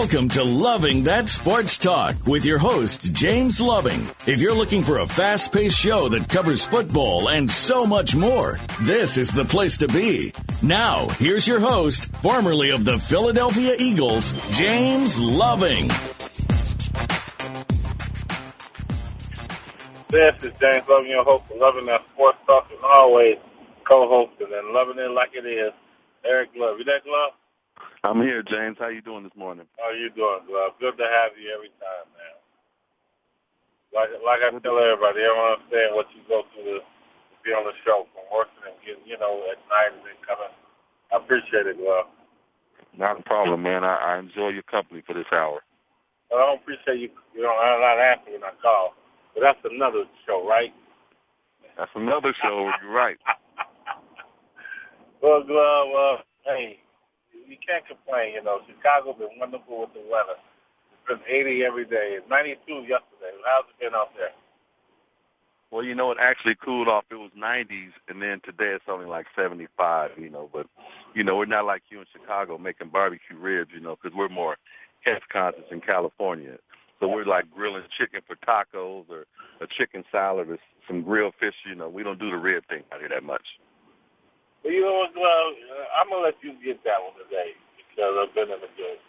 Welcome to Loving That Sports Talk with your host, James Loving. If you're looking for a fast paced show that covers football and so much more, this is the place to be. Now, here's your host, formerly of the Philadelphia Eagles, James Loving. This is James Loving, your host Loving That Sports Talk, and always co-hosting and loving it like it is, Eric Glove. You there, Glove? I'm here, James. How you doing this morning? How you doing, Glove? Good to have you every time, man. Like like I tell everybody, everyone understand what you go through to, to be on the show, from working and getting, you know, at night and then coming. I appreciate it, Glove. Not a problem, man. I, I enjoy your company for this hour. I don't appreciate you, you know, I'm not answering when I call, but that's another show, right? That's another show. You're right. well, Glove, uh, hey, you can't complain. You know, Chicago been wonderful with the weather. It's been 80 every day. It's 92 yesterday. How's it been out there? Well, you know, it actually cooled off. It was 90s, and then today it's only like 75. You know, but you know, we're not like you in Chicago making barbecue ribs. You know, because we're more health conscious in California. So we're like grilling chicken for tacos or a chicken salad or some grilled fish. You know, we don't do the rib thing out here that much. Well, you know what, well, uh, I'm gonna let you get that one today because I've been in the good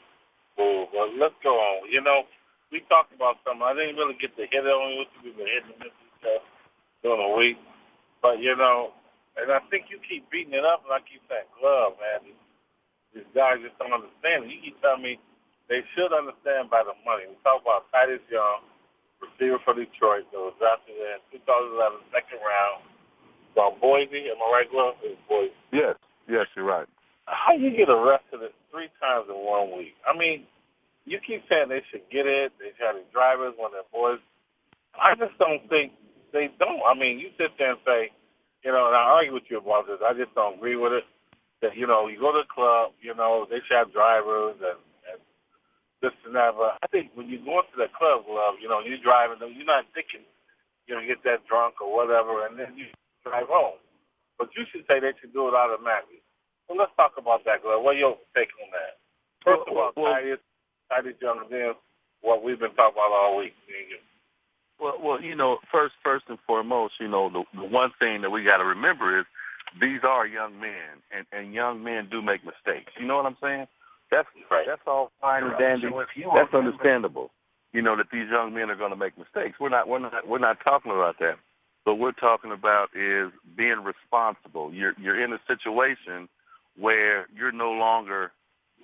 mood. But let's go on. You know, we talked about something. I didn't really get to hit it on you. We've been hitting this stuff during the week, but you know, and I think you keep beating it up, and I keep saying, "Glove, man, these, guys just don't understand." You keep telling me they should understand by the money. We talk about Titus Young, receiver for Detroit, that was drafted in 2011, second round about Boise. Am I right, Glove? It's Boise. Yes, yes, you're right. How you get arrested three times in one week? I mean, you keep saying they should get it. They try to drivers when they're boys. I just don't think they don't. I mean, you sit there and say, you know, and I argue with you about this. I just don't agree with it. That you know, you go to the club, you know, they should have drivers and, and this and that. But I think when you go into the club, Glove, you know, you're driving, them, you're not thinking, you know, get that drunk or whatever, and then you drive home. But you should say they should do it automatically. So let's talk about that, Glenn. What your take on that? First of all, well, Titus, Titus Young, then what we've been talking about all week. Well, well, you know, first, first and foremost, you know, the, the one thing that we got to remember is these are young men, and and young men do make mistakes. You know what I'm saying? That's right. That's all fine and dandy. That's understandable. You know that these young men are going to make mistakes. We're not. We're not. We're not talking about that. What we're talking about is being responsible. You're you're in a situation where you're no longer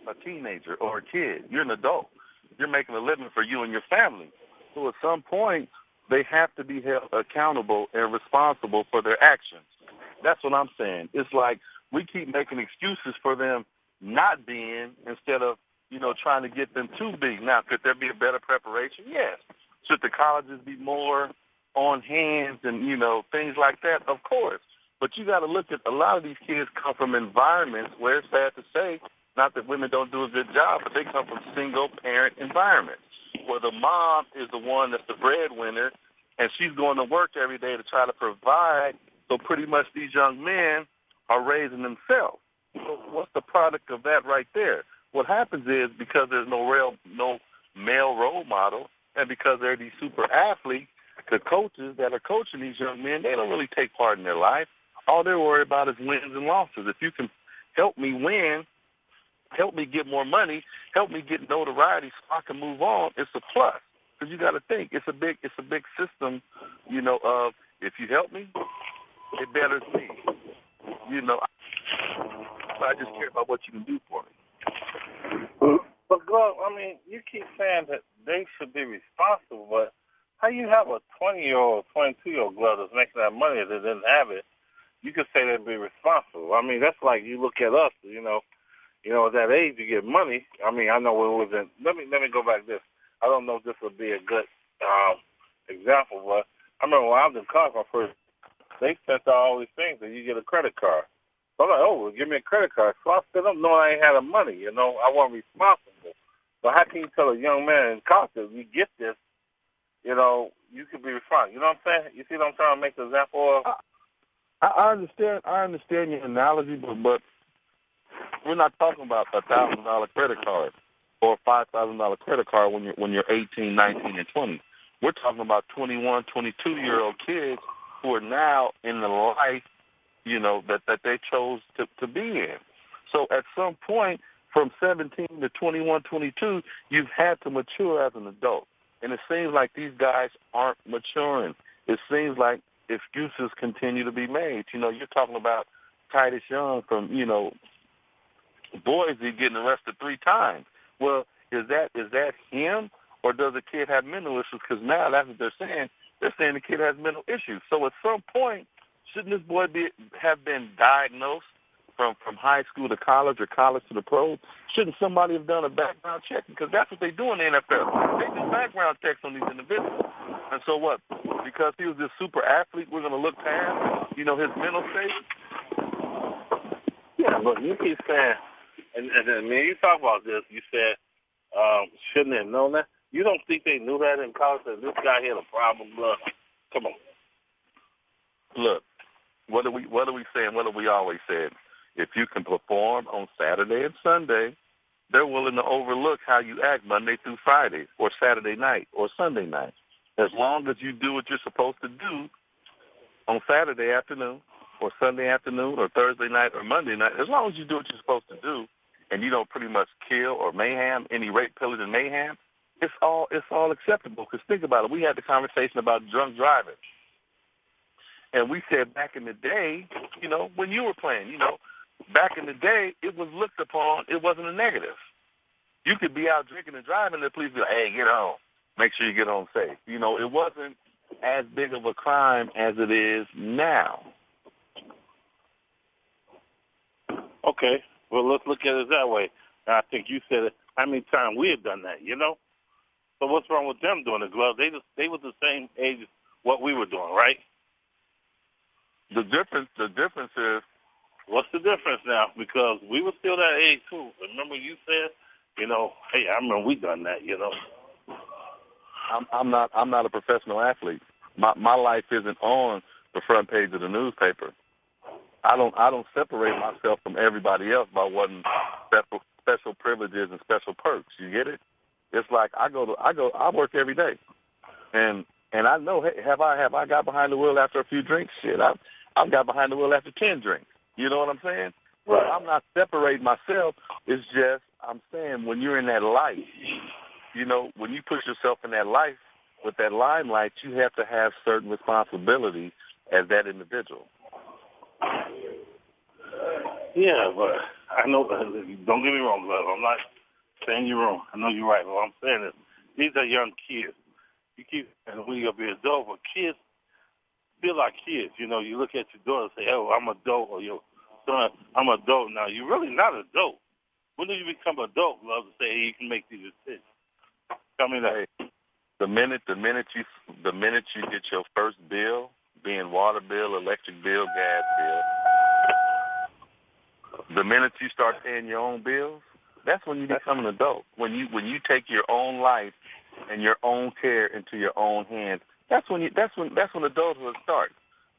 a teenager or a kid. You're an adult. You're making a living for you and your family. So at some point, they have to be held accountable and responsible for their actions. That's what I'm saying. It's like we keep making excuses for them not being instead of, you know, trying to get them to be. Now, could there be a better preparation? Yes. Should the colleges be more on hands and, you know, things like that, of course. But you got to look at a lot of these kids come from environments where it's sad to say, not that women don't do a good job, but they come from single parent environments where the mom is the one that's the breadwinner and she's going to work every day to try to provide. So pretty much these young men are raising themselves. So what's the product of that right there? What happens is because there's no real, no male role model, and because they're these super athletes, the coaches that are coaching these young men, they don't really take part in their life. All they're worried about is wins and losses. If you can help me win, help me get more money, help me get notoriety so I can move on, it's a plus. Because you got to think it's a big it's a big system, you know. Of if you help me, it betters me. You know, I just care about what you can do for me. But Glove, I mean, you keep saying that they should be responsible, but how you have a 20 year old, 22 year old glove that's making that money that didn't have it? You could say they'd be responsible. I mean, that's like you look at us, you know, you know, at that age you get money. I mean, I know it was in. Let me let me go back this. I don't know if this would be a good um, example, but I remember when I was in college, my first, they sent out all these things that you get a credit card. So I'm like, oh, well, give me a credit card. So I don't know I ain't had the money. You know, I wasn't responsible. So how can you tell a young man in college you get this, you know, you could be responsible. You know what I'm saying? You see what I'm trying to make the example of? I, I understand. I understand your analogy, but but we're not talking about a thousand dollar credit card or a five thousand dollar credit card when you're when you're eighteen, nineteen, and twenty. We're talking about twenty one, twenty two year old kids who are now in the life, you know, that that they chose to to be in. So at some point, from seventeen to twenty one, twenty two, you've had to mature as an adult, and it seems like these guys aren't maturing. It seems like excuses continue to be made. You know, you're talking about Titus Young from you know Boise getting arrested three times. Well, is that is that him, or does the kid have mental issues? Because now that's what they're saying. They're saying the kid has mental issues. So at some point, shouldn't this boy be have been diagnosed from from high school to college or college to the pros? Shouldn't somebody have done a background check? Because that's what they do in the NFL. They do background checks on these individuals. And so what? Because he was this super athlete, we're going to look past, you know, his mental state. Yeah, but you keep saying and, and then, man, you talk about this. You said um, shouldn't have known that. You don't think they knew that in college that this guy had a problem? Look, come on. Look, what are we? What are we saying? What have we always said? If you can perform on Saturday and Sunday, they're willing to overlook how you act Monday through Friday, or Saturday night, or Sunday night. As long as you do what you're supposed to do on Saturday afternoon, or Sunday afternoon, or Thursday night, or Monday night, as long as you do what you're supposed to do, and you don't pretty much kill or mayhem any rape, pillage, and mayhem, it's all it's all acceptable. Because think about it, we had the conversation about drunk driving, and we said back in the day, you know, when you were playing, you know, back in the day, it was looked upon. It wasn't a negative. You could be out drinking and driving, and the police be like, "Hey, get home. Make sure you get home safe." You know, it wasn't as big of a crime as it is now. Okay, well, let's look at it that way. I think you said it. How many times we have done that, you know? So what's wrong with them doing it? Well, they just they were the same age what we were doing, right? The difference the difference is what's the difference now? Because we were still that age too. Remember you said, you know, hey, I remember we done that, you know. I'm I'm not I'm not a professional athlete. My my life isn't on the front page of the newspaper. I don't I don't separate myself from everybody else by wanting special special privileges and special perks. You get it? It's like I go to I go I work every day, and and I know hey, have I have I got behind the wheel after a few drinks? Shit, I've I've got behind the wheel after ten drinks. You know what I'm saying? Well, I'm not separating myself. It's just I'm saying when you're in that life, you know, when you put yourself in that life with that limelight, you have to have certain responsibilities as that individual. Yeah, but I know. Don't get me wrong, love. I'm not saying you're wrong. I know you're right. But what I'm saying is, these are young kids. You keep, and when you're be adult, but kids feel like kids. You know, you look at your daughter and say, "Oh, I'm a adult," or your son, "I'm adult." Now, you're really not adult. When do you become adult, love, to say, "Hey, you can make these decisions"? Tell me that. Hey, the minute, the minute you, the minute you get your first bill, being water bill, electric bill, gas bill the minute you start paying your own bills, that's when you become an adult. When you when you take your own life and your own care into your own hands, that's when you that's when that's when adulthood starts.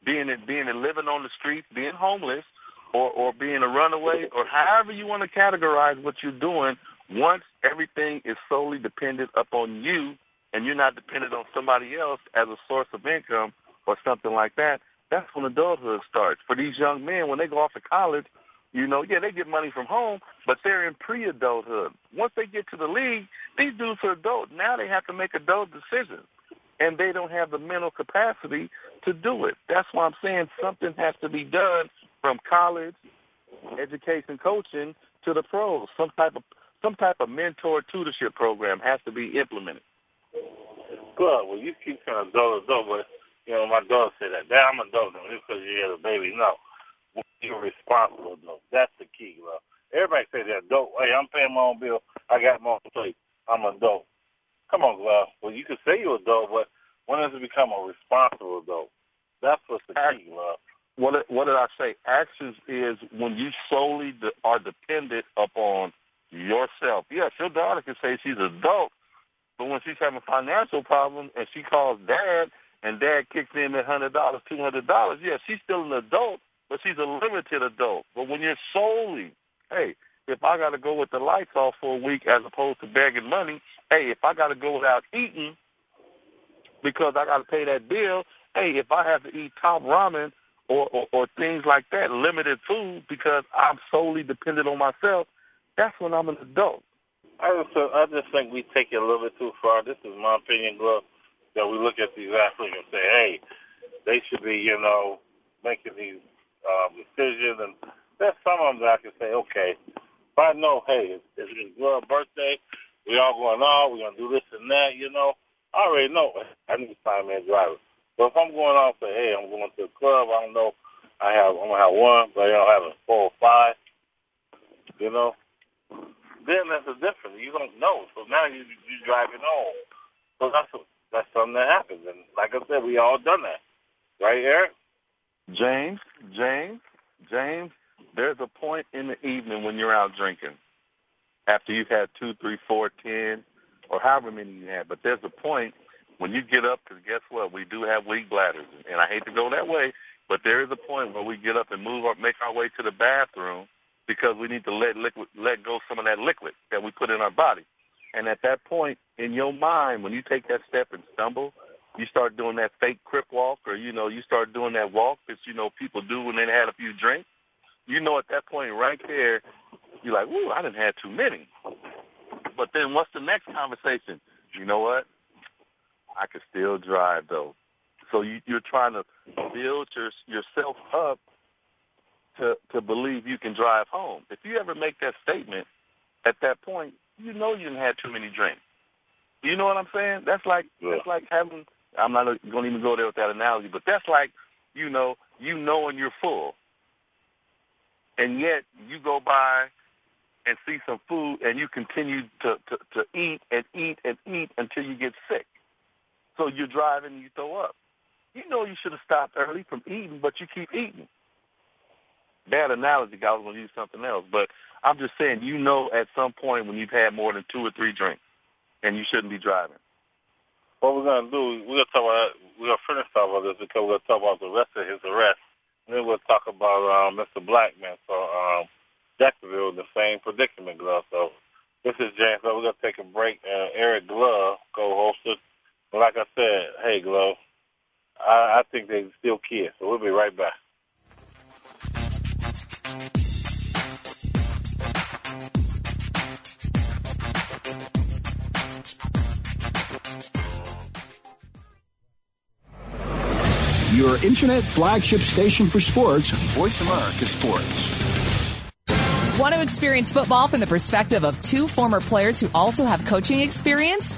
Being it being it living on the streets, being homeless, or or being a runaway, or however you want to categorize what you're doing. Once everything is solely dependent upon you, and you're not dependent on somebody else as a source of income or something like that, that's when adulthood starts. For these young men, when they go off to college, you know, yeah, they get money from home, but they're in pre-adulthood. Once they get to the league, these dudes are adult. Now they have to make adult decisions, and they don't have the mental capacity to do it. That's why I'm saying something has to be done from college, education, coaching to the pros. Some type of some type of mentor tutorship program has to be implemented. Good. Well, you keep saying adult, adult, but you know my daughter said that. Dad, I'm adult now because you had a baby. No, you're responsible adult. That's the key, bro. Everybody say they're adult. Hey, I'm paying my own bill. I got my own place. I'm adult. Come on, Glove. Well, you can say you're adult, but when does it become a responsible adult? That's what's the key, Glove. What what did I say? Actions is when you solely de- are dependent upon yourself. Yes, your daughter can say she's adult, but when she's having financial problems and she calls dad and dad kicks in a hundred dollars, two hundred dollars, yeah, she's still an adult, but she's a limited adult. But when you're solely, hey, if I got to go with the lights off for a week as opposed to begging money, hey, if I got to go without eating because I got to pay that bill, hey, if I have to eat top ramen or, or, or things like that, limited food because I'm solely dependent on myself, that's when I'm an adult. I just, I just think we take it a little bit too far. This is my opinion, Glove, that we look at these athletes and say, hey, they should be, you know, making these um, decisions. And there's some of them that I can say, okay, if I know, hey, it's, it's his Glove birthday, we all going, oh, we're going to do this and that, you know, I already know I need a driver. But if I'm going off say, hey, I'm going to the club, I don't know, I have I'm gonna have one, but I don't have a four or five, you know, then that's a difference. You don't know, so now you you driving home. So that's a, that's something that happens, and like I said, we all done that, right, Eric? James, James, James. There's a point in the evening when you're out drinking, after you've had two, three, four, ten, or however many you had. But there's a point when you get up, because guess what? We do have weak bladders, and I hate to go that way, but there is a point where we get up and move, our, make our way to the bathroom because we need to let liquid, let go some of that liquid that we put in our body. And at that point, in your mind, when you take that step and stumble, you start doing that fake crip walk, or you know, you start doing that walk that you know people do when they had a few drinks. You know, at that point, right there, you're like, "Ooh, I didn't have too many." But then, what's the next conversation? You know what? I can still drive though. So you, you're trying to build your, yourself up to to believe you can drive home. If you ever make that statement at that point, you know you didn't have too many drinks. You know what I'm saying? That's like yeah. that's like having. I'm not going to even go there with that analogy, but that's like you know you knowing you're full, and yet you go by and see some food, and you continue to to, to eat and eat and eat until you get sick. So you're driving and you throw up. You know you should have stopped early from eating, but you keep eating. Bad analogy. I was going to use something else, but I'm just saying, you know, at some point when you've had more than two or three drinks, and you shouldn't be driving. What we're going to do, we're going to talk about, we're going to finish talking about this because we're going to talk about the rest of his arrest. And then we'll talk about um, Mr. Blackmon for um, Jacksonville the same predicament, Glove. So this is James. So we're going to take a break. Uh, Eric Glove, co-hosted like I said, hey, Glove, I, I think they still kids, so we'll be right back. Your internet flagship station for sports, Voice America Sports. Want to experience football from the perspective of two former players who also have coaching experience?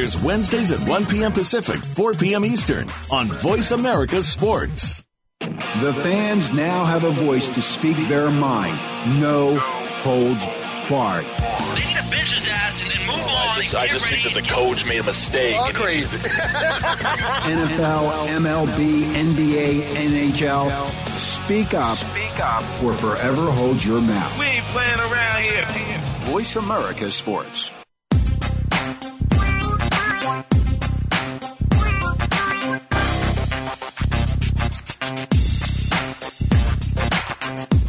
airs Wednesdays at 1 p.m. Pacific, 4 p.m. Eastern on Voice America Sports. The fans now have a voice to speak their mind. No holds barred. They need to bench his ass and then move on just, I just think that the coach made a mistake. All crazy. NFL, MLB, NBA, NHL. Speak up. Speak up. Or forever hold your mouth. We ain't playing around here. Voice America Sports.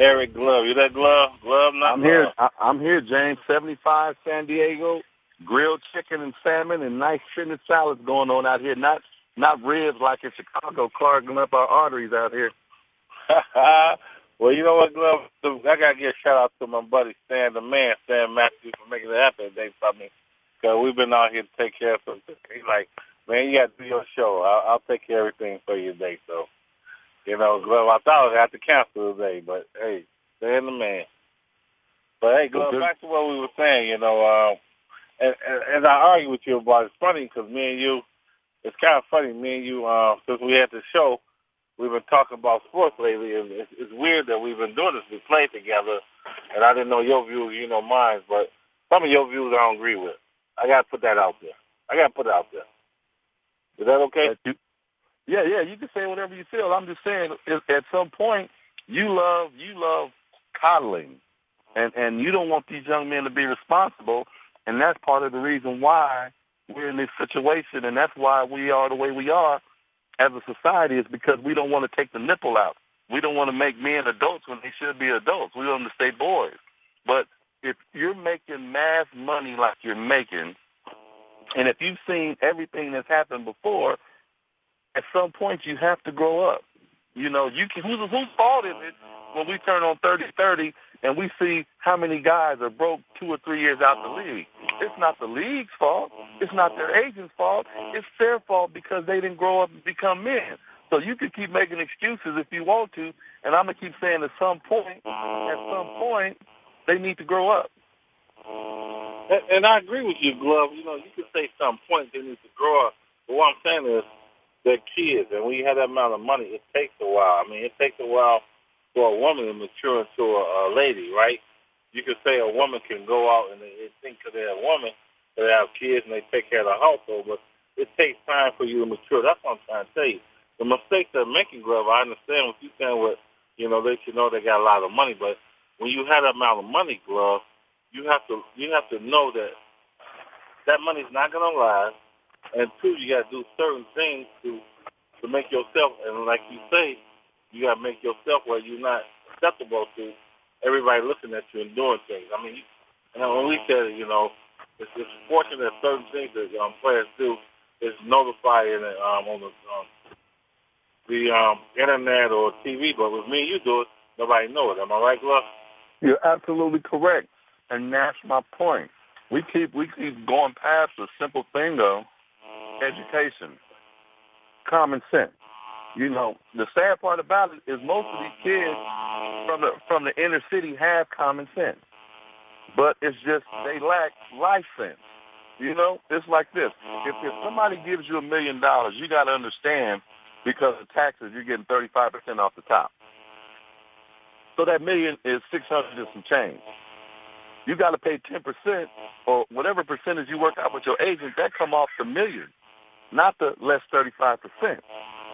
Eric Glove. You that Glove? Glove, not I'm Glove. here. I, I'm here, James. 75 San Diego, grilled chicken and salmon, and nice fitness salads going on out here. Not not ribs like in Chicago, clogging up our arteries out here. well, you know what, Glove? I got to give a shout out to my buddy Stan, the man, Stan Matthews, for making it happen today for me. Because we've been out here to take care of something. He's like, man, you got to do your show. I'll, I'll take care of everything for you today. So, you know, Glove, I thought I have to cancel today, but hey, Stan the man. But hey, Glove, Okay. back to what we were saying, you know, um, and, and, and I argue with you about it. It's funny because me and you, it's kind of funny, me and you, uh, since we had the show, we've been talking about sports lately, and it's, it's weird that we've been doing this. We played together, and I didn't know your views, you know mine, but some of your views I don't agree with. I got to put that out there. I got to put it out there. Is that okay? That yeah, yeah, you can say whatever you feel. I'm just saying, at some point, you love you love coddling, and and you don't want these young men to be responsible, and that's part of the reason why we're in this situation, and that's why we are the way we are as a society is because we don't want to take the nipple out. We don't want to make men adults when they should be adults. We want them to stay boys. But if you're making mass money like you're making, and if you've seen everything that's happened before, at some point you have to grow up. You know, you can whose whose fault is it when we turn on thirty thirty and we see how many guys are broke two or three years out the league? It's not the league's fault. It's not their agent's fault. It's their fault because they didn't grow up and become men. So you can keep making excuses if you want to, and I'm gonna keep saying at some point, at some point, they need to grow up. And, and I agree with you, Glove. You know, you can say some point they need to grow up. But what I'm saying is they're kids, and when you have that amount of money, it takes a while. I mean, it takes a while for a woman to mature into a, a lady, right? You could say a woman can go out and they, think that they're a woman, they have kids, and they take care of the household, but it takes time for you to mature. That's what I'm trying to tell you. The mistakes they're making, Glove, I understand what you're saying with, you know, they should know they got a lot of money, but when you have that amount of money, Glove, you have to you have to know that that money's not to last, and two, you got to do certain things to to make yourself, and like you say, you got to make yourself where you're not acceptable to everybody looking at you and doing things. I mean, you, and when we said, you know, it's, it's fortunate that certain things that um, players do is notified in, um, on the um, the um, internet or TV, but with me, you do it, nobody knows. Am I right, Glove? You're absolutely correct, and that's my point. We keep we keep going past the simple thing though, education, common sense. You know, the sad part about it is most of these kids from the from the inner city have common sense, but it's just they lack life sense. You know, it's like this: if if somebody gives you a million dollars, you got to understand because of taxes, you're getting thirty five percent off the top. So that million is six hundred and some change. You got to pay ten percent or whatever percentage you work out with your agent. That come off the million, not the less thirty five percent.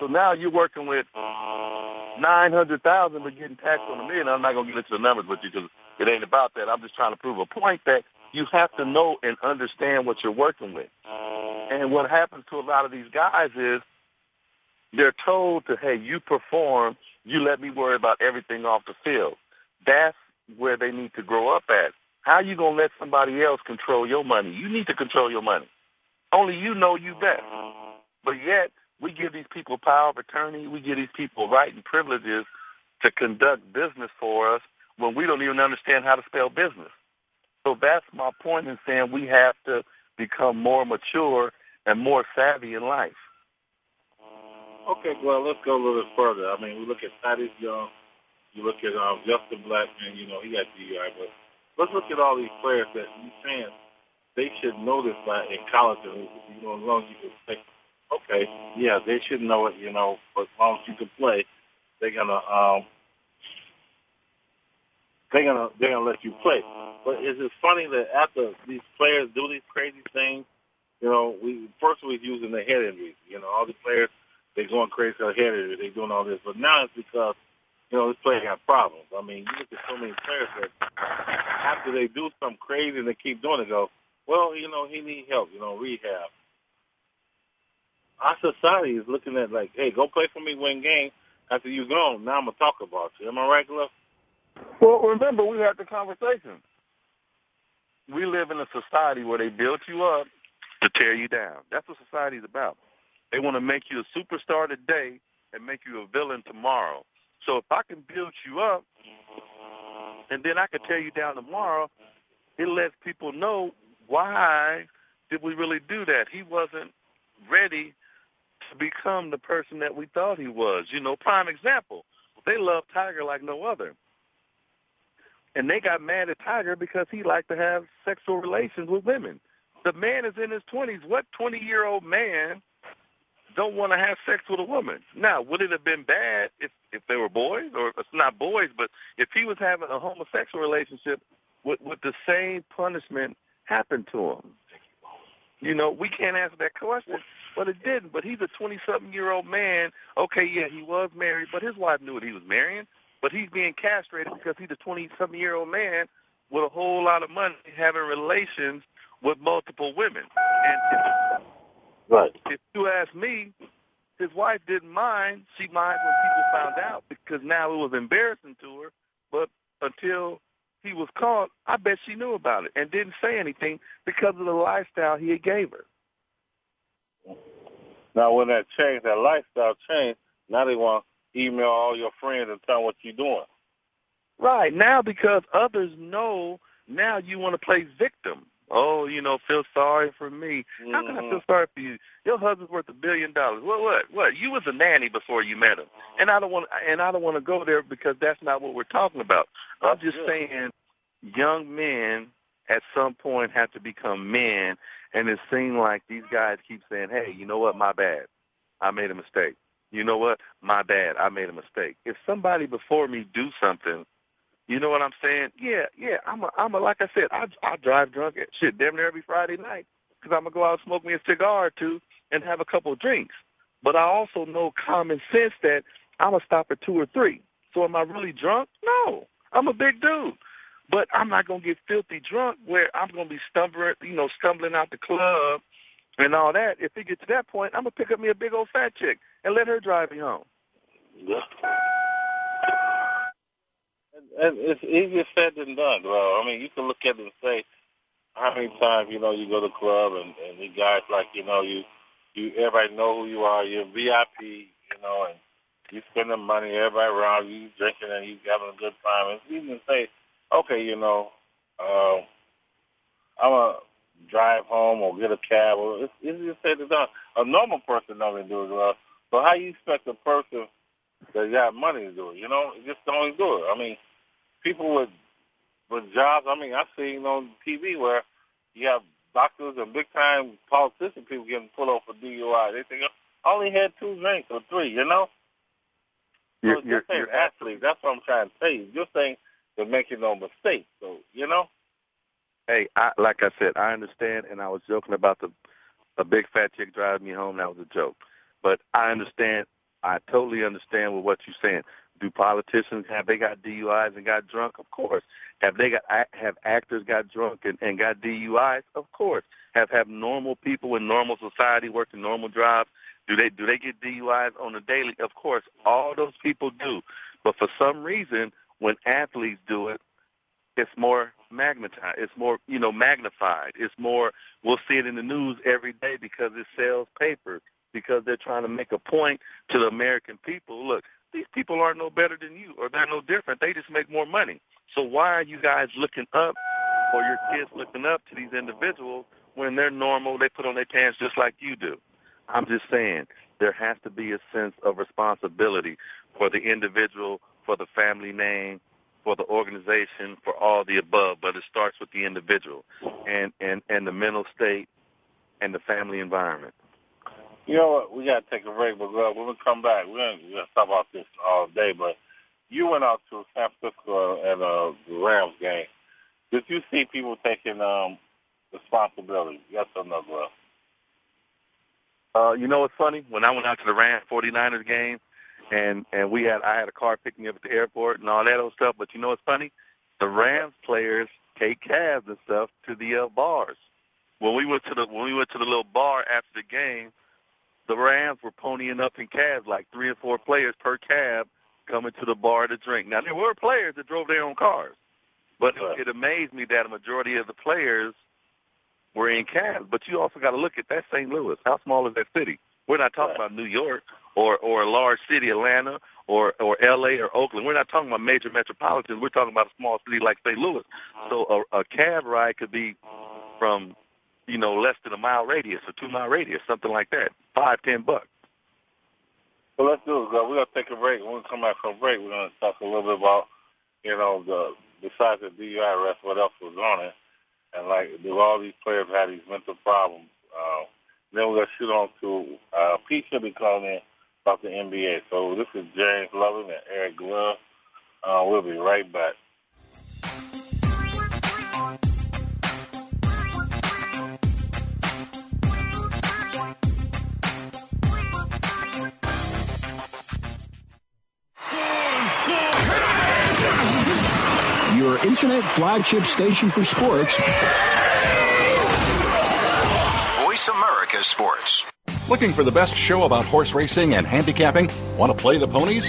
So now you're working with nine hundred thousand, but getting taxed on a million. I'm not gonna get into the numbers with you because it ain't about that. I'm just trying to prove a point that you have to know and understand what you're working with. And what happens to a lot of these guys is they're told to, hey, you perform, you let me worry about everything off the field. That's where they need to grow up at. How you gonna let somebody else control your money? You need to control your money. Only you know you best. But yet we give these people power of attorney, we give these people right and privileges to conduct business for us when we don't even understand how to spell business. So that's my point in saying we have to become more mature and more savvy in life. Okay, well, let's go a little bit further. I mean, we look at Thaddeus Young, you look at um, Justin Blackmon, you know, he got DUI, but let's look at all these players that you saying they should know this by in college, you know, as long as you can say, okay, yeah, they should know it, you know, but as long as you can play, they're gonna um, they're gonna they're gonna let you play. But is it funny that after these players do these crazy things, you know, we first we was using the head injuries. You know, all the players they going crazy for head injuries, they doing all this. But now it's because you know this player got problems. I mean, you look at so many players that after they do something crazy and they keep doing it, go, well, you know, he need help. You know, rehab. Our society is looking at like, hey, go play for me, win game. After you gone, now I'm gonna talk about you. Am I right, Glove? Well, remember we had the conversation. We live in a society where they built you up to tear you down. That's what society's about. They want to make you a superstar today and make you a villain tomorrow. So if I can build you up and then I can tear you down tomorrow, it lets people know why did we really do that? He wasn't ready to become the person that we thought he was. You know, prime example. They love Tiger like no other. And they got mad at Tiger because he liked to have sexual relations with women. The man is in his 20s. What 20-year-old man don't want to have sex with a woman? Now, would it have been bad if if they were boys, or it's not boys, but if he was having a homosexual relationship, with, would the same punishment happen to him? You know, we can't answer that question, but it didn't. But he's a 20-something year old man. Okay, yeah, he was married, but his wife knew what he was marrying. But he's being castrated because he's a 20-something year old man with a whole lot of money having relations with multiple women. And if, right. if you ask me, his wife didn't mind. She minded when people found out because now it was embarrassing to her. But until he was caught, I bet she knew about it and didn't say anything because of the lifestyle he gave her. Now, when that changed, that lifestyle changed, now they want to email all your friends and tell them what you're doing. Right. Now because others know, now you want to play victim. Oh, you know, feel sorry for me. Mm-hmm. How can I feel sorry for you? Your husband's worth a billion dollars. What? What? What? You was a nanny before you met him, and I don't want. And I don't want to go there because that's not what we're talking about. I'm just good. saying, young men at some point have to become men, and it seems like these guys keep saying, "Hey, you know what? My bad. I made a mistake. You know what? My bad. I made a mistake." If somebody before me do something you know what I'm saying? Yeah, yeah. I'm a, I'm a, like I said, I, I drive drunk at shit damn near every Friday night because I'm gonna go out and smoke me a cigar or two and have a couple of drinks. But I also know common sense that I'm gonna stop at two or three. So am I really drunk? No, I'm a big dude. But I'm not gonna get filthy drunk where I'm gonna be stumbling, you know, stumbling out the club and all that. If it gets to that point, I'm gonna pick up me a big old fat chick and let her drive me home. It's easier said than done, bro. I mean, you can look at it and say, how many times you know you go to the club and and the guys like you know you you everybody know who you are. You're VIP, you know, and you spending money. Everybody around you drinking and you having a good time. It's easy to say, okay, you know, uh, I'm gonna drive home or get a cab. Or it's easier said than done. A normal person don't do it well. So how you expect a person that got money to do it? You know, just don't do it. I mean, people with with jobs. I mean, I've seen on TV where you have doctors and big time politician people getting pulled over for DUI. They think I only had two drinks or three. You know. You're, so you're, you're athletes. That's what I'm trying to say. You're saying they're making no mistake. So you know. Hey, I, like I said, I understand, and I was joking about the a big fat chick driving me home. That was a joke, but I understand. I totally understand with what you're saying. Do politicians have they got DUIs and got drunk? Of course. Have they got have actors got drunk and, and got DUIs? Of course. Have have normal people in normal society working normal jobs? Do they do they get DUIs on a daily? Of course. All those people do. But for some reason, when athletes do it, it's more magnetized. It's more, you know, magnified. It's more. We'll see it in the news every day because it sells papers. Because they're trying to make a point to the American people. Look, these people aren't no better than you or they're no different. They just make more money. So why are you guys looking up or your kids looking up to these individuals when they're normal, they put on their pants just like you do. I'm just saying there has to be a sense of responsibility for the individual, for the family name, for the organization, for all the above. But it starts with the individual and and and the mental state and the family environment. You know what? We got to take a break, but uh, when we come back, we're going to talk about this all day. But you went out to San Francisco at uh, the Rams game. Did you see people taking um, responsibility? Yes or no, Glove? Uh, you know what's funny? When I went out to the Rams 49ers game, and and we had I had a car picking me up at the airport and all that old stuff. But you know what's funny? The Rams players take cabs and stuff to the uh, bars. When we went to the when we went to the little bar after the game, the Rams were ponying up in cabs, like three or four players per cab, coming to the bar to drink. Now there were players that drove their own cars, but it, it amazed me that a majority of the players were in cabs. But you also got to look at that St. Louis. How small is that city? We're not talking about New York or or a large city, Atlanta or or L.A. or Oakland. We're not talking about major metropolitans. We're talking about a small city like St. Louis. Uh-huh. So a, a cab ride could be from you know less than a mile radius or two mile radius, something like that. Five, ten bucks. Well, let's do it, girl. We're gonna take a break. When we come back from break, we're gonna talk a little bit about you know the besides the DUI arrest, what else was on it, and like do all these players have these mental problems? Uh, then we're gonna shoot on to uh, Pete should be calling in about the NBA. So this is James Loving and Eric Glove. Uh, we'll be right back. Internet flagship station for sports. Voice America Sports. Looking for the best show about horse racing and handicapping? Want to play the ponies?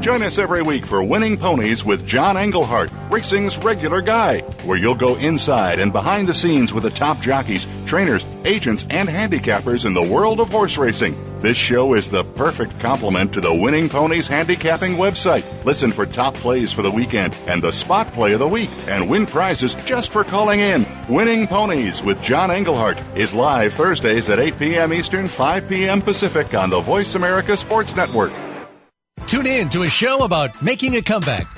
Join us every week for Winning Ponies with John Englehart, racing's regular guy, where you'll go inside and behind the scenes with the top jockeys, trainers, agents, and handicappers in the world of horse racing. This show is the perfect complement to the Winning Ponies handicapping website. Listen for top plays for the weekend and the spot play of the week and win prizes just for calling in. Winning Ponies with John Englehart is live Thursdays at 8 p.m. Eastern, 5 p.m. Pacific on the Voice America Sports Network. Tune in to a show about making a comeback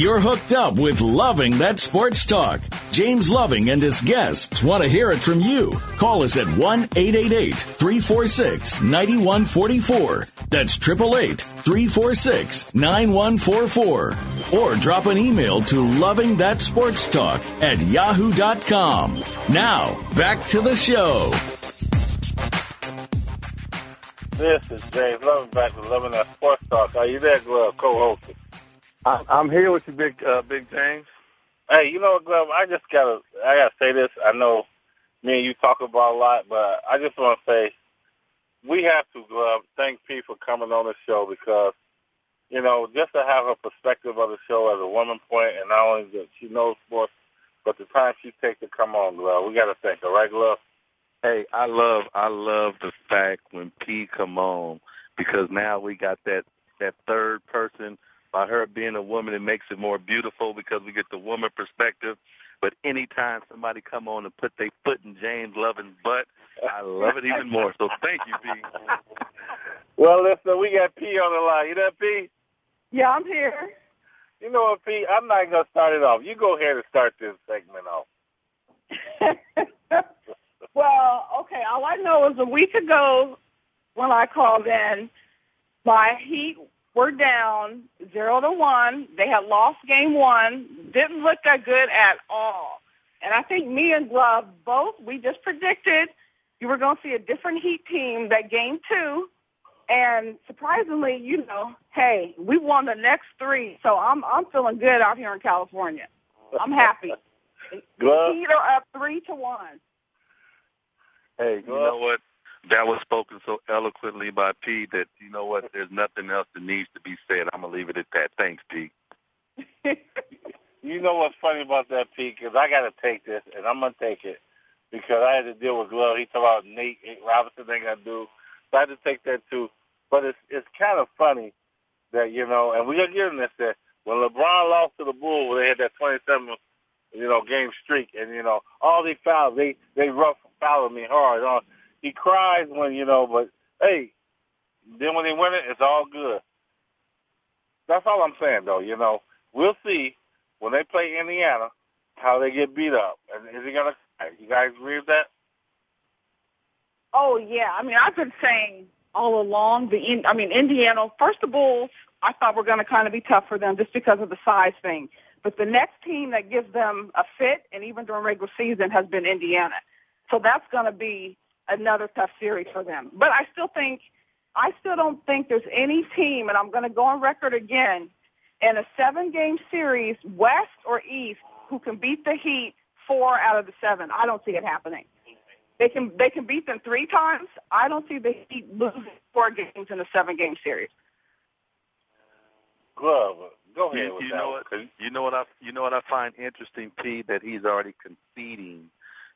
You're hooked up with Loving That Sports Talk. James Loving and his guests want to hear it from you. Call us at 1 888 346 9144. That's 888 346 9144. Or drop an email to Loving That Sports Talk at yahoo.com. Now, back to the show. This is James Loving back with Loving That Sports Talk. Are you there, Glove, co-host? I, I'm here with you, big uh, Big James. Hey, you know what, Glove? I just gotta, I gotta say this. I know me and you talk about a lot, but I just want to say we have to, Glove, thank Pete for coming on the show because, you know, just to have a perspective of the show as a woman point, and not only that she knows sports, but the time she takes to come on, Glove, we gotta thank her, right, Glove? Hey, I love I love the fact when P come on because now we got that that third person. By her being a woman, it makes it more beautiful because we get the woman perspective. But anytime somebody come on and put their foot in James Lovin's butt, I love it even more. So thank you, P. Well, listen, we got P on the line. You there, P? Yeah, I'm here. You know what, P? I'm not gonna start it off. You go ahead and start this segment off. well, okay. All I know is a week ago when I called in, my Heat were down zero to one. They had lost game one. Didn't look that good at all. And I think me and Glove both we just predicted you were going to see a different Heat team that game two. And surprisingly, you know, hey, we won the next three, so I'm I'm feeling good out here in California. I'm happy. Glove. Heat are up three to one. Hey, you know what? That was spoken so eloquently by P that you know what? There's nothing else that needs to be said. I'm gonna leave it at that. Thanks, P. you know what's funny about that, P? Because I got to take this, and I'm gonna take it because I had to deal with Glove. He talked about Nate, Nate Robinson ain't gonna do, so I had to take that too. But it's it's kind of funny that you know, and we give him this that when LeBron lost to the Bulls, they had that 27 you know game streak, and you know all these fouls, they they rough fouled me hard. Uh, he cries when you know, but hey, then when they win it, it's all good. That's all I'm saying, though. You know, we'll see when they play Indiana how they get beat up, and is he gonna? You guys agree with that? Oh yeah, I mean I've been saying all along the I mean Indiana first the Bulls I thought were going to kind of be tough for them just because of the size thing. But the next team that gives them a fit and even during regular season has been Indiana. So that's going to be another tough series for them. But I still think I still don't think there's any team and I'm going to go on record again in a seven game series west or east who can beat the Heat four out of the seven. I don't see it happening. They can they can beat them three times. I don't see the Heat losing four games in a seven game series. Glove, go ahead. You, you know what? You know what I you know what I find interesting, P, that he's already conceding.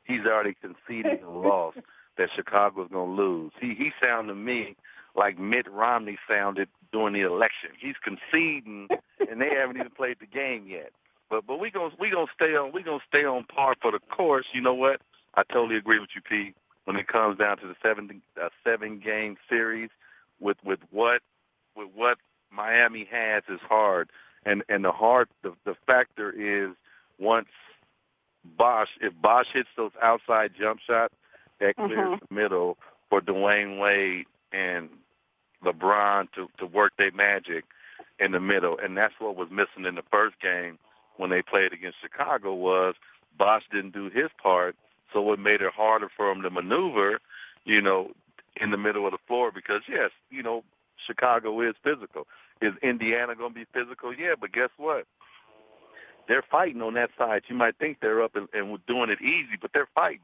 He's already conceding a loss that Chicago's going to lose. He he sounded to me like Mitt Romney sounded during the election. He's conceding, and they haven't even played the game yet. But but we gonna we gonna stay on we gonna stay on par for the course. You know what? I totally agree with you, P. When it comes down to the seven uh, seven game series, with with what with what Miami has is hard, and and the hard the the factor is once Bosh if Bosh hits those outside jump shots, that clears Mm-hmm. the middle for Dwyane Wade and LeBron to to work their magic in the middle, and that's what was missing in the first game when they played against Chicago was Bosh didn't do his part, so it made it harder for him to maneuver, you know, in the middle of the floor because yes, you know, Chicago is physical. Is Indiana going to be physical? Yeah, but guess what? They're fighting on that side. You might think they're up and, and doing it easy, but they're fighting.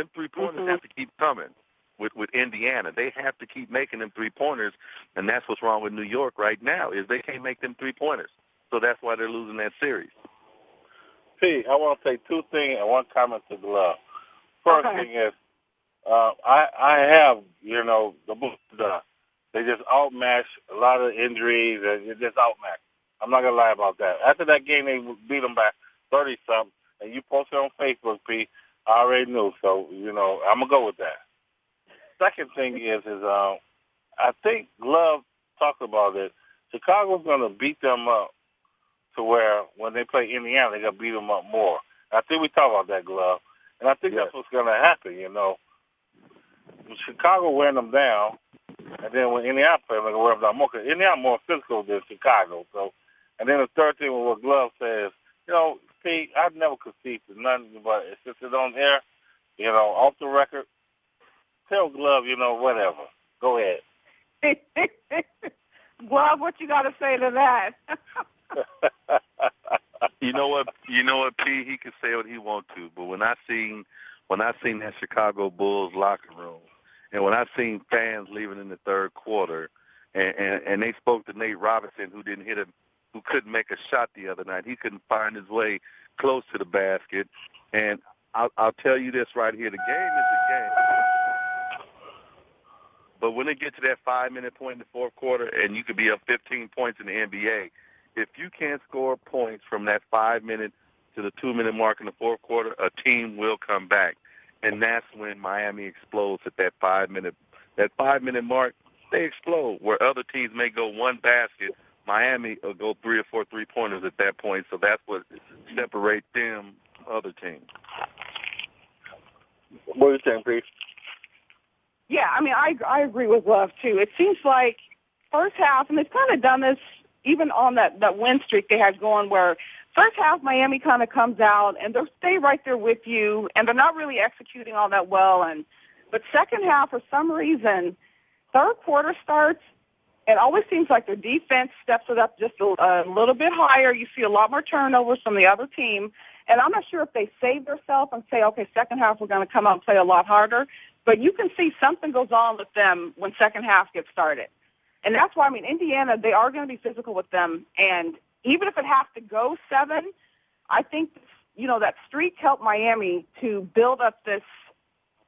Them three pointers Mhm. have to keep coming with with Indiana. They have to keep making them three pointers, and that's what's wrong with New York right now is they can't make them three pointers. So that's why they're losing that series. P, I want to say two things and one comment to Glove. First Okay. thing is, uh, I I have you know the. Uh, they just outmatched a lot of injuries and they just outmatched. I'm not gonna lie about that. After that game, they beat them by thirty something, and you posted on Facebook, P. I already knew, so you know I'm gonna go with that. Second thing is, is um, I think Glove talked about it. Chicago's gonna beat them up to where when they play Indiana, they're gonna beat them up more. I think we talked about that, Glove, and I think that's what's gonna happen. You know, Chicago wearing them down, and then when Indiana play, they're gonna wear them down more. Cause Indiana more physical than Chicago. So, and then the third thing with what Glove says, you know, Pete, I've never conceded to nothing, but it's just it on air, you know, off the record. Tell Glove, you know, whatever. Go ahead. Glove, what you got to say to that? You know what? You know what, P. He can say what he want to, but when I seen when I seen that Chicago Bulls locker room, and when I seen fans leaving in the third quarter, and and, and they spoke to Nate Robinson, who didn't hit him, who couldn't make a shot the other night. He couldn't find his way close to the basket, and I'll, I'll tell you this right here: the game is the game. But when it gets to that five minute point in the fourth quarter, and you could be up 15 points in the NBA, if you can't score points from that five minute to the two minute mark in the fourth quarter, a team will come back. And that's when Miami explodes at that five minute that five minute mark, they explode. Where other teams may go one basket, Miami will go three or four three pointers at that point. So that's what separates them other teams. What do you think, Pete? Yeah, I mean, I I agree with Love too. It seems like first half, and they've kind of done this even on that that win streak they had going, where first half Miami kind of comes out and they'll stay right there with you, and they're not really executing all that well. And but second half, for some reason, third quarter starts. It always seems like their defense steps it up just a, a little bit higher. You see a lot more turnovers from the other team. And I'm not sure if they save themselves and say, okay, second half we're going to come out and play a lot harder. But you can see something goes on with them when second half gets started. And that's why, I mean, Indiana, they are going to be physical with them. And even if it has to go seven, I think, you know, that streak helped Miami to build up this,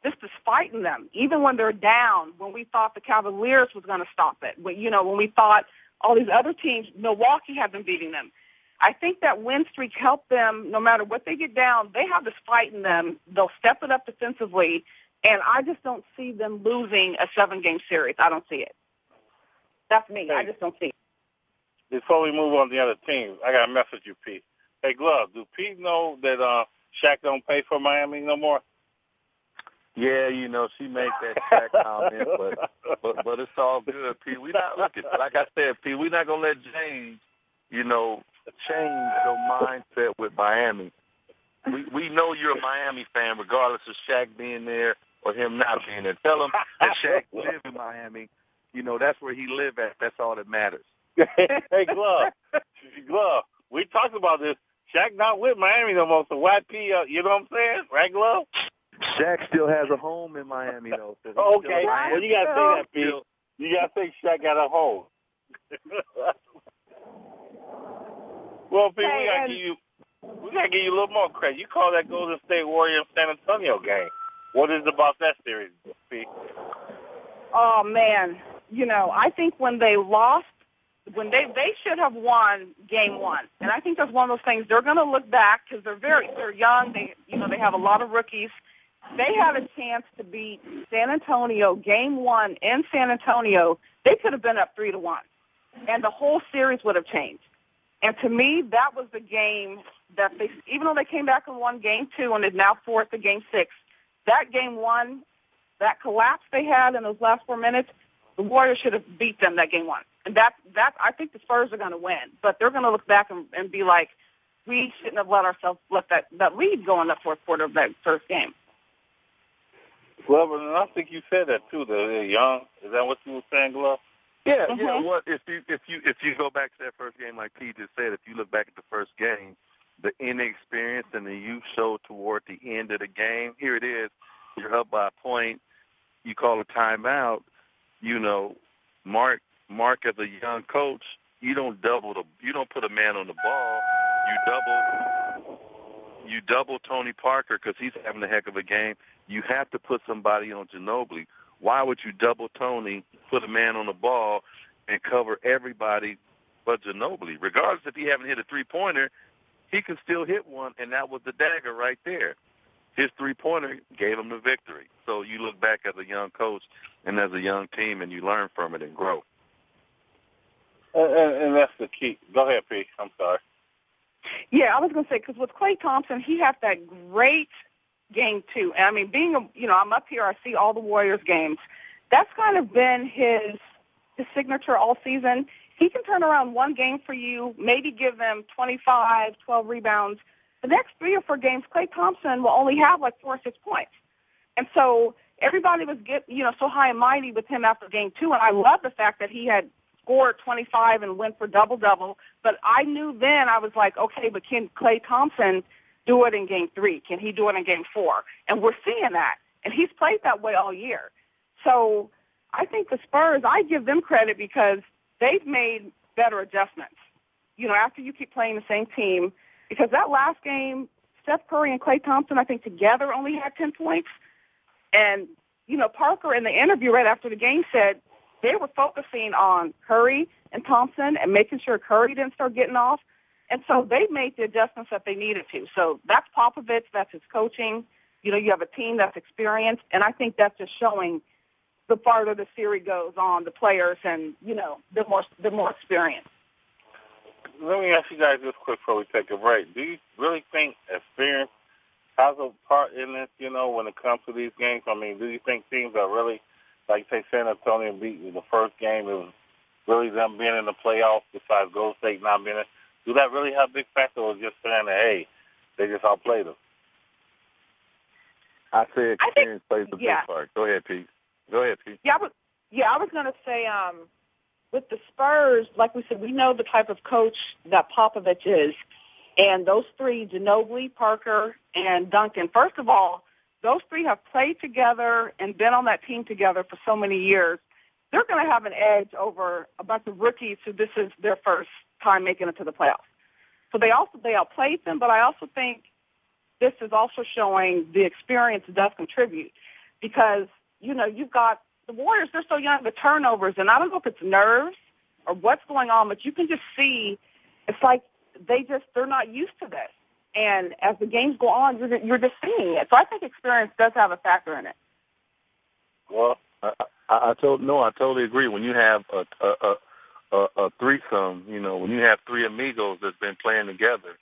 this, this fight in them. Even when they're down, when we thought the Cavaliers was going to stop it, when, you know, when we thought all these other teams, Milwaukee had been beating them. I think that win streak helped them no matter what they get down. They have this fight in them. They'll step it up defensively and I just don't see them losing a seven game series. I don't see it. That's me. Hey, I just don't see it. Before we move on to the other teams, I got a message you, Pete. Hey, Glove, do Pete know that uh, Shaq don't pay for Miami no more? Yeah, you know, she made that Shaq comment, but but but it's all good, Pete. We not looking like I said, Pete. We're not gonna let James, you know, change your mindset with Miami. We we know you're a Miami fan, regardless of Shaq being there or him not being there. Tell him that Shaq live in Miami. You know, that's where he live at. That's all that matters. hey, Glove. Glove. We talked about this. Shaq not with Miami no more, so why P, uh, you know what I'm saying? Right, Glove? Shaq still has a home in Miami, though. So okay. Well, you got to say that, P. You got to say Shaq got a home. well, P, hey, we got to give you we got to give you a little more credit. You call that Golden State Warriors San Antonio game. What is it about that series, Pete? Oh man, you know, I think when they lost, when they they should have won game one, and I think that's one of those things they're going to look back because they're very they're young. They you know they have a lot of rookies. They had a chance to beat San Antonio game one in San Antonio. They could have been up three to one, and the whole series would have changed. And to me, that was the game that they, even though they came back and won game two and is now fourth to game six, that game one, that collapse they had in those last four minutes, the Warriors should have beat them that game one. And that, that, I think the Spurs are going to win, but they're going to look back and, and be like, we shouldn't have let ourselves let that, that lead go in the fourth quarter of that first game. Glove, and I think you said that too. That they're young. Is that what you were saying, Glove? Yeah, mm-hmm. yeah. What if you if you if you go back to that first game, like Pete just said, if you look back at the first game, the inexperience and the youth showed toward the end of the game. Here it is. You're up by a point. You call a timeout. You know, Mark Mark as a young coach, you don't double the you don't put a man on the ball. You double you double Tony Parker because he's having a heck of a game. You have to put somebody on Ginobili. Why would you double Tony, put a man on the ball, and cover everybody but Ginobili? Regardless if he haven't hit a three pointer, he can still hit one, and that was the dagger right there. His three pointer gave him the victory. So you look back as a young coach and as a young team, and you learn from it and grow. And, and, and that's the key. Go ahead, Pete. I'm sorry. Yeah, I was going to say because with Klay Thompson, he had that great game two. And I mean, being a you know, I'm up here, I see all the Warriors games. That's kind of been his his signature all season he can turn around one game for you, maybe give them 25, 12 rebounds. The next three or four games, Klay Thompson will only have like four or six points. And so everybody was get you know so high and mighty with him after game two, and I love the fact that he had scored 25 and went for double double. But I knew then I was like, okay, but can Klay Thompson do it in game three? Can he do it in game four? And we're seeing that, and he's played that way all year. So I think the Spurs, I give them credit because they've made better adjustments. You know, after you keep playing the same team, because that last game, Steph Curry and Klay Thompson, I think together only had 10 points. And, you know, Parker in the interview right after the game said they were focusing on Curry and Thompson and making sure Curry didn't start getting off. And so they made the adjustments that they needed to. So that's Popovich, that's his coaching. You know, you have a team that's experienced, and I think that's just showing the farther the series goes on, the players and you know the more the more experience. Let me ask you guys this quick before we take a break. Do you really think experience has a part in this? You know, when it comes to these games, I mean, do you think teams are really, like say, San Antonio beat in the first game? It was really them being in the playoffs. Besides Gold State not being in. Do that really have a big factor, or just saying that hey, they just outplayed them? I say experience I think, plays a yeah. big part. Go ahead, Pete. Go ahead, Pete. Yeah, I was, yeah, I was going to say, um, with the Spurs, like we said, we know the type of coach that Popovich is. And those three, Ginobili, Parker, and Duncan, first of all, those three have played together and been on that team together for so many years. They're going to have an edge over a bunch of rookies who this is their first time making it to the playoffs. So they also, they outplayed them, but I also think this is also showing the experience does contribute because, you know, you've got the Warriors, they're so young, the turnovers, and I don't know if it's nerves or what's going on, but you can just see it's like they just, they're not used to this. And as the games go on, you're, you're just seeing it. So I think experience does have a factor in it. Well, I, I, I told no, I totally agree. When you have a, a, a, a, threesome, you know, when you have three amigos that's been playing together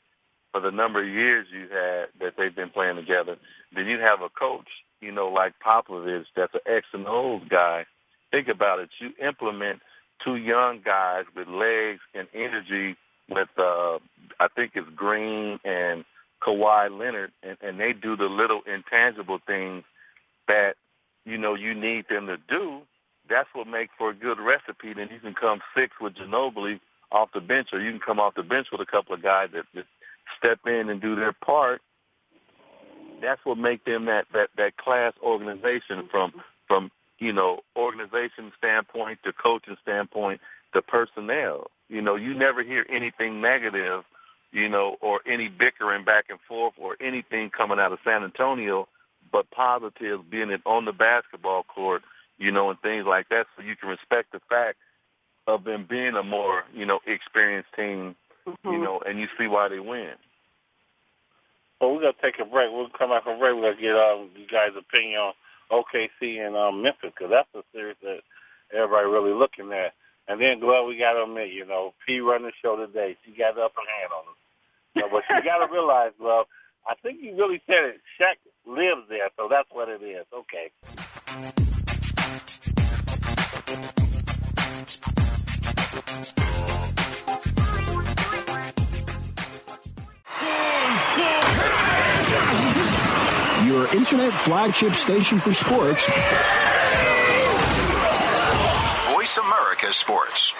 for the number of years you had that they've been playing together, then you have a coach, you know, like Popovich, that's an X and O's guy. Think about it. You implement two young guys with legs and energy with, uh, I think it's Green and Kawhi Leonard, and, and they do the little intangible things that, you know, you need them to do. That's what makes for a good recipe. Then you can come six with Ginobili off the bench, or you can come off the bench with a couple of guys that, that step in and do their part. That's what make them that that that class organization from from you know organization standpoint to coaching standpoint to personnel. You know, you never hear anything negative, you know, or any bickering back and forth or anything coming out of San Antonio, but positive being it on the basketball court, you know, and things like that. So you can respect the fact of them being a more, you know, experienced team, you know, and you see why they win. Well, we're gonna take a break. We'll come back from break. We're gonna get um, you guys' opinion on OKC and um, Memphis because that's the series that everybody really looking at. And then, Glove, we got to admit, you know, P run the show today. She got the upper hand on us. So, but you got to realize, Glove, I think you really said it. Shaq lives there, so that's what it is. Okay. Your internet flagship station for sports. America Sports.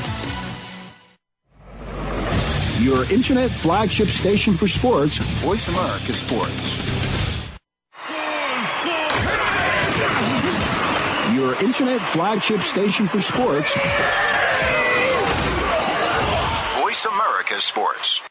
Your internet flagship station for sports. Voice America Sports. Your internet flagship station for sports. Voice America Sports.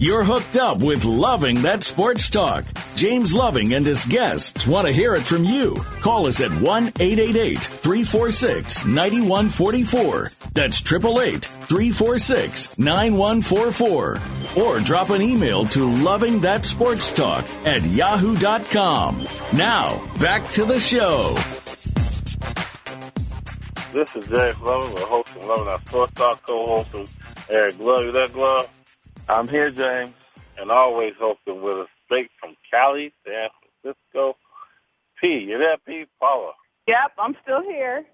You're hooked up with Loving That Sports Talk. James Loving and his guests want to hear it from you. Call us at 1 888 346 9144. That's 888 346 9144. Or drop an email to Loving That Sports Talk at yahoo.com. Now, back to the show. This is James Loving. We're hosting Loving Our Sports Talk, co-hosting Eric Glove. You there, Glove? I'm here, James. And always hosting with us straight from Cali, San Francisco. P, you there, P? Paula. Yep, I'm still here.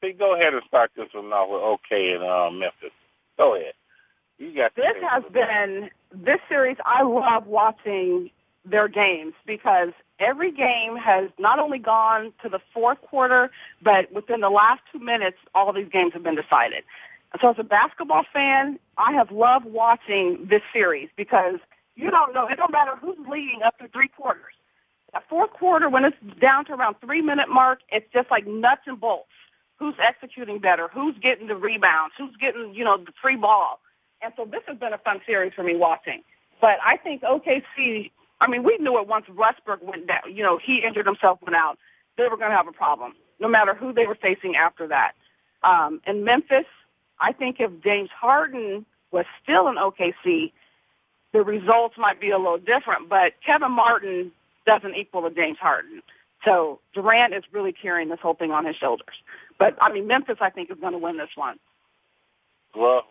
P, go ahead and start this one off with OK in uh, Memphis. Go ahead. You got this has been this series. I love watching their games because every game has not only gone to the fourth quarter, but within the last two minutes, all these games have been decided. So as a basketball fan, I have loved watching this series because you don't know, it don't matter who's leading up to three quarters. That fourth quarter, when it's down to around three minute mark, it's just like nuts and bolts. Who's executing better? Who's getting the rebounds? Who's getting, you know, the free ball? And so this has been a fun series for me watching. But I think OKC I mean, we knew it once Westbrook went down, you know, he injured himself, went out, they were going to have a problem, no matter who they were facing after that. Um, in Memphis, I think if James Harden was still in OKC, the results might be a little different, but Kevin Martin doesn't equal a James Harden. So Durant is really carrying this whole thing on his shoulders. But I mean, Memphis, I think, is going to win this one. Well,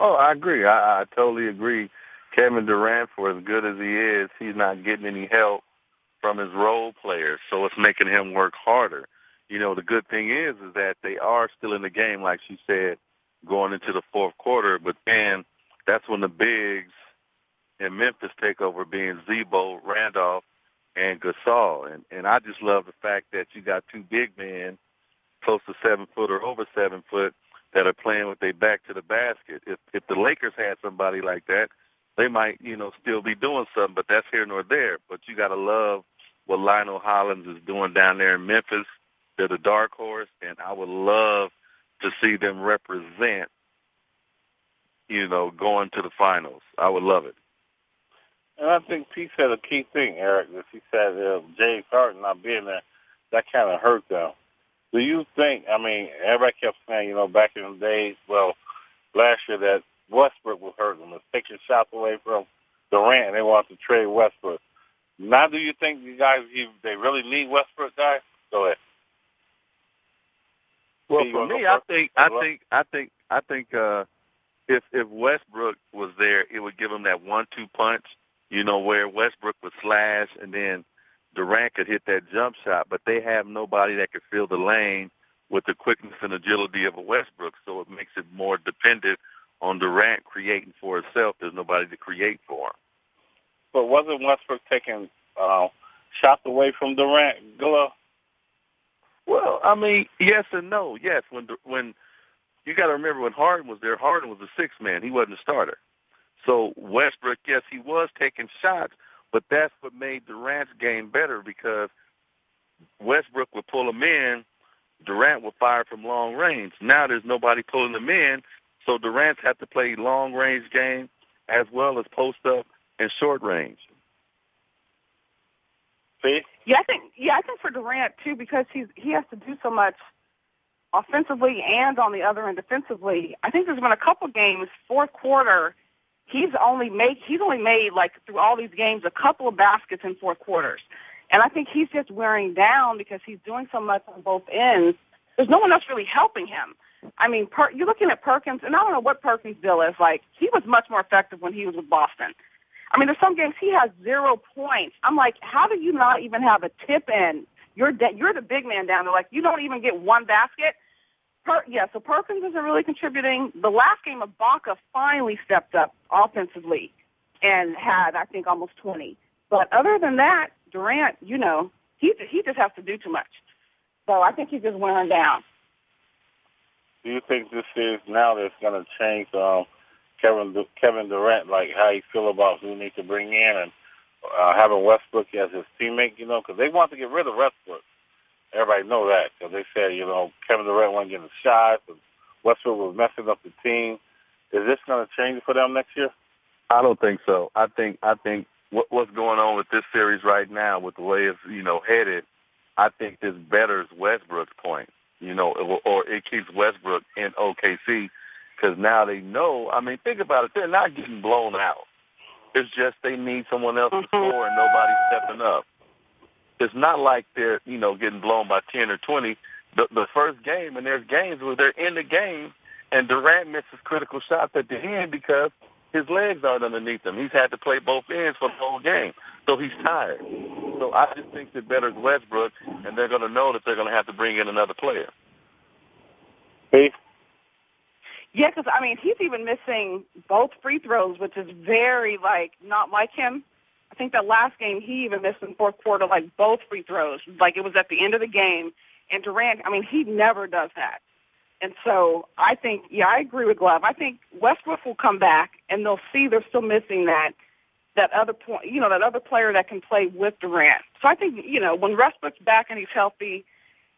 oh, I agree. I, I totally agree. Kevin Durant, for as good as he is, he's not getting any help from his role players, so it's making him work harder. You know, the good thing is is that they are still in the game, like she said, going into the fourth quarter. But then that's when the bigs in Memphis take over, being Z-Bo, Randolph, and Gasol. And and I just love the fact that you got two big men, close to seven foot or over seven foot, that are playing with their back to the basket. If if the Lakers had somebody like that, they might, you know, still be doing something, but that's here nor there. But you got to love what Lionel Hollins is doing down there in Memphis. They're the dark horse, and I would love to see them represent, you know, going to the finals. I would love it. And I think Pete said a key thing, Eric, that he said uh, James Harden not being there, that kind of hurt them. Do you think, I mean, everybody kept saying, you know, back in the days, well, last year that Westbrook was hurting them, taking shots away from Durant. They want to trade Westbrook. Now, do you think you guys they really need Westbrook, guys? Go ahead. Well, for me, I think, I think, I think, I think, uh, if if Westbrook was there, it would give him that one-two punch. You know, where Westbrook would slash and then Durant could hit that jump shot, but they have nobody that could fill the lane with the quickness and agility of a Westbrook, so it makes it more dependent on Durant creating for himself. There's nobody to create for him. But wasn't Westbrook taking uh, shots away from Durant, Gilla? Well, I mean, yes and no. Yes, when when you got to remember when Harden was there, Harden was the sixth man. He wasn't a starter. So Westbrook, yes, he was taking shots, but that's what made Durant's game better because Westbrook would pull him in, Durant would fire from long range. Now there's nobody pulling him in, so Durant's have to play long range game as well as post up and short range. See? Yeah, I think yeah, I think for Durant too because he's he has to do so much offensively and on the other end defensively. I think there's been a couple games fourth quarter he's only made he's only made like through all these games a couple of baskets in fourth quarters. And I think he's just wearing down because he's doing so much on both ends. There's no one else really helping him. I mean, per, you're looking at Perkins, and I don't know what Perkins' deal is. Like, he was much more effective when he was with Boston. I mean, there's some games he has zero points. I'm like, how do you not even have a tip in? You're de- you're the big man down there. Like, you don't even get one basket. Per- yeah, so Perkins isn't really contributing. The last game, Ibaka finally stepped up offensively and had, I think, almost 20. But other than that, Durant, you know, he he just has to do too much. So I think he's just wearing down do you think this is now that's going to change um, Kevin Kevin Durant, like how you feel about who needs to bring in and uh, having Westbrook as his teammate? You know, because they want to get rid of Westbrook. Everybody know that because they said you know Kevin Durant wasn't getting shots and Westbrook was messing up the team. Is this going to change for them next year? I don't think so. I think I think what, what's going on with this series right now, with the way it's you know headed, I think this betters Westbrook's point you know, or it keeps Westbrook in OKC because now they know. I mean, think about it. They're not getting blown out. It's just they need someone else to mm-hmm. score and nobody's stepping up. It's not like they're, you know, getting blown by 10 or 20. The, the first game, and there's games where they're in the game and Durant misses critical shots at the end because his legs aren't underneath him. He's had to play both ends for the whole game. so he's tired. So I just think that better is Westbrook, and they're going to know that they're going to have to bring in another player. Hey. Yeah, because I mean, he's even missing both free throws, which is very like not like him. I think that last game he even missed in fourth quarter, like both free throws. Like it was at the end of the game. And Durant, I mean, he never does that. And so I think, yeah, I agree with Glove. I think Westbrook will come back and they'll see they're still missing that that other point, you know, that other player that can play with Durant. So I think, you know, when Westbrook's back and he's healthy,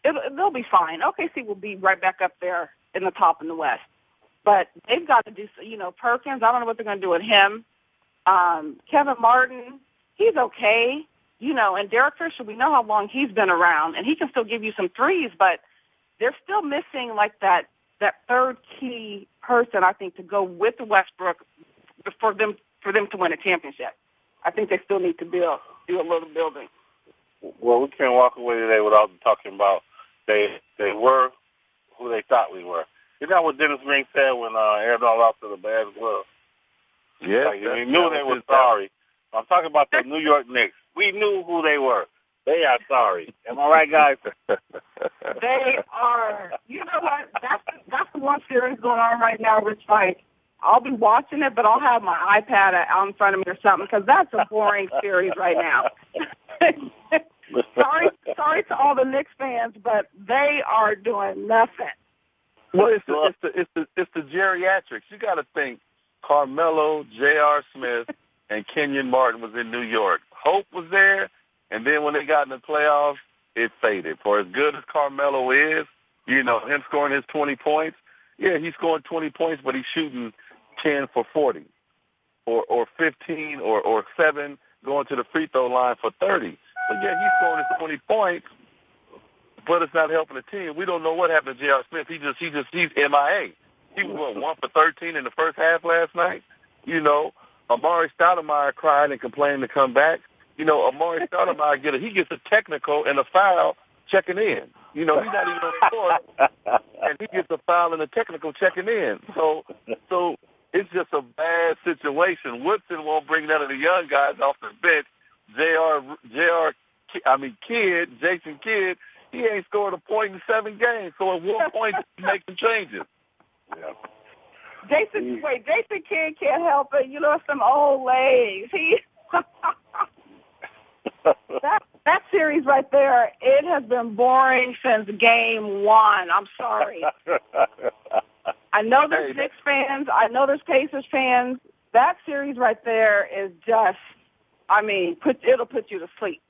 it'll, they'll be fine. OKC will be right back up there in the top in the West. But they've got to do, you know, Perkins. I don't know what they're going to do with him. Um, Kevin Martin, he's okay, you know, and Derek Fisher. We know how long he's been around, and he can still give you some threes, but they're still missing like that that third key person. I think to go with Westbrook for them for them to win a championship. I think they still need to build do a little building. Well, we can't walk away today without talking about they they were who they thought we were. You know what Dennis Green said when uh, Aaron lost to the bad glove? Yeah, like, we knew they were sorry. I'm talking about the New York Knicks. We knew who they were. They are sorry. Am I right, guys? they are. You know what? That's that's the one series going on right now. Which like I'll be watching it, but I'll have my iPad out in front of me or something because that's a boring series right now. sorry, sorry to all the Knicks fans, but they are doing nothing. Well, it's the it's the it's the, it's the geriatrics. You got to think Carmelo, J.R. Smith, and Kenyon Martin was in New York. Hope was there, and then when they got in the playoffs, it faded. For as good as Carmelo is, you know, him scoring his 20 points, yeah, he's scoring 20 points, but he's shooting 10 for 40 or, or 15 or, or 7 going to the free throw line for 30. But yeah, he's scoring his 20 points, but it's not helping the team. We don't know what happened to J.R. Smith. He just, he just, he's MIA. He was what, one for 13 in the first half last night. You know, Amar'e Stoudemire cried and complained to come back. You know, Amar'e Stoudemire get a, he gets a technical and a foul checking in. You know, he's not even on the court, and he gets a foul and a technical checking in. So, so it's just a bad situation. Woodson won't bring none of the young guys off the bench. Jr. Jr. I mean, Kidd, Jason Kidd, he ain't scored a point in seven games. So at what point he's making changes? Yeah. Jason, wait, Jason Kidd can't help it. You know, some old legs. He that that series right there, it has been boring since game one. I'm sorry. I know there's Knicks fans. I know there's Pacers fans. That series right there is just, I mean, put it'll put you to sleep.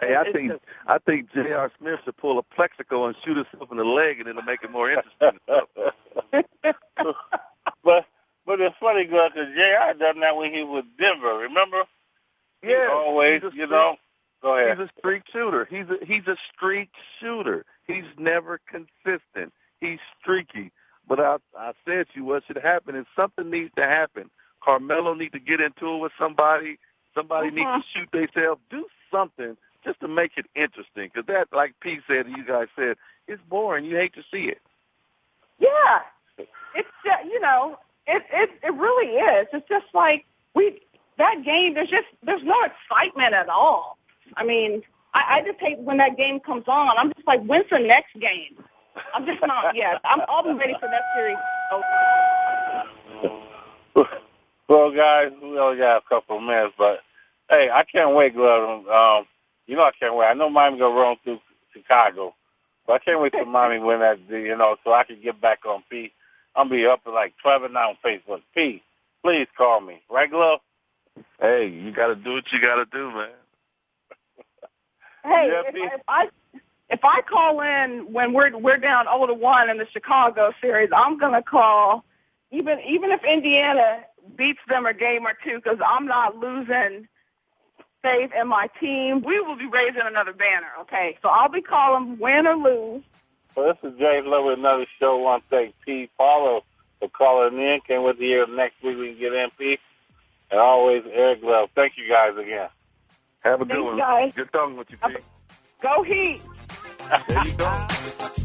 Hey, I think I think J.R. Smith should pull a Plaxico and shoot himself in the leg, and it'll make it more interesting. but but it's funny because J.R. done that when he was Denver. Remember? Yeah, always, you know. Go ahead. He's a streak shooter. He's a he's a streak shooter. He's never consistent. He's streaky. But I I said to you, what should happen is something needs to happen. Carmelo needs to get into it with somebody. Somebody uh-huh. needs to shoot themselves. Do something just to make it interesting. Because that, like Pete said, you guys said, it's boring. You hate to see it. Yeah, it's just, you know, it it it really is. It's just like we that game. There's just there's no excitement at all. I mean, I, I just hate when that game comes on. I'm just like, when's the next game? I'm just not yet. I'm I'll be ready for that series. Well, guys, we only got a couple of minutes, but hey, I can't wait, Glove. Um, you know I can't wait. I know Miami gonna run through Chicago, but I can't wait till Miami win that. You know, so I can get back on P. I'm be up at like twelve and nine on Facebook. P, please call me, right, Glove? Hey, you got to do what you got to do, man. Hey, if, if I if I call in when we're we're down zero to one in the Chicago series, I'm gonna call even even if Indiana beats them a game or two because I'm not losing faith and my team. We will be raising another banner. Okay, so I'll be calling win or lose. Well, this is James Love with another show. One thing, P. Follow for calling in. Can't wait to hear next week we can get in, P. And always, Eric Love. Thank you guys again. Have a good Thanks, one. guys. Good talking with you, Pete. Go Heat. There you go.